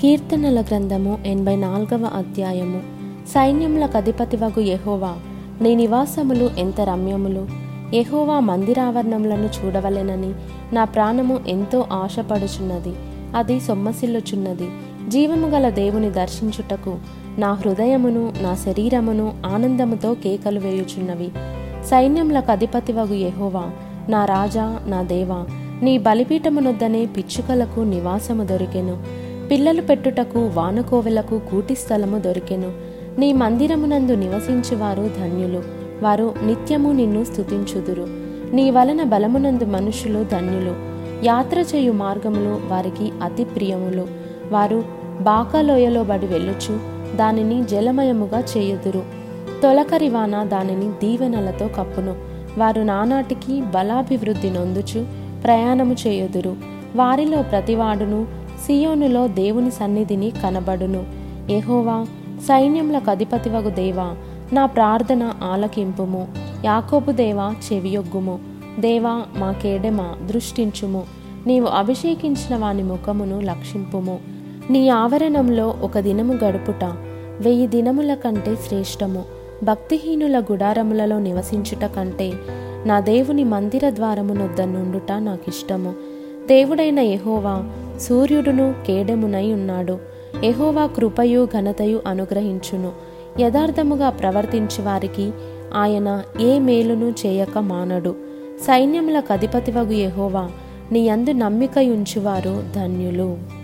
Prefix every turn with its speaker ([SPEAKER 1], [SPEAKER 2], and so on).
[SPEAKER 1] కీర్తనల గ్రంథము ఎనభై నాలుగవ అధ్యాయము. సైన్యములకు అధిపతివగు యహోవా నీ నివాసములు ఎంత రమ్యములు. యహోవా మందిరావరణములను చూడవలెనని నా ప్రాణము ఎంతో ఆశపడుచున్నది అది సొమ్మసిల్లుచున్నది. జీవము గల దేవుని దర్శించుటకు నా హృదయమును నా శరీరమును ఆనందముతో కేకలు వేయుచున్నవి. సైన్యములకు అధిపతివగు యహోవా నా రాజా నా దేవా నీ బలిపీఠమునొద్దనే పిచ్చుకలకు నివాసము దొరికెను. పిల్లలు పెట్టుటకు వానుకోవెలకు కూటి స్థలము దొరికెను. నీ మందిరమునందు నివసించువారు ధన్యులు. వారు నిత్యము నిన్ను స్తుతించుదురు. నీ వలన బలమునందు మనుషులు ధన్యులు. యాత్ర చేయు మార్గములు వారికి అతి ప్రియములు. వారు బాకాలోయలో బడి వెళ్ళుచు దానిని జలమయముగా చేయుదురు. తొలకరి వాన దానిని దీవెనలతో కప్పును. వారు నానాటికి బలాభివృద్ధి నొందుచు ప్రయాణము చేయుదురు. వారిలో ప్రతివాడును సియోనులో దేవుని సన్నిధిని కనబడును. ఎహోవా సైన్యములకు అధిపతివగు దేవా నా ప్రార్థన ఆలకింపుము. యాకోబు దేవా చెవియొగ్గుము. దేవా మా కేడెమ దృష్టించుము. నీవు అభిషేకించిన వాని ముఖమును లక్షింపుము. నీ ఆవరణంలో ఒక దినము గడుపుట వెయ్యి దినముల కంటే శ్రేష్టము. భక్తిహీనుల గుడారములలో నివసించుట కంటే నా దేవుని మందిర ద్వారమునొద్ద నుండుట నాకిష్టము. దేవుడైన ఎహోవా సూర్యుడును కేడెమునై ఉన్నాడు. ఎహోవా కృపయు ఘనతయు అనుగ్రహించును. యథార్థముగా ప్రవర్తించు వారికి ఆయన ఏ మేలును చేయక మానడు. సైన్యముల కధిపతివగు ఎహోవా నీ యందు నమ్మికయుంచువారు ధన్యులు.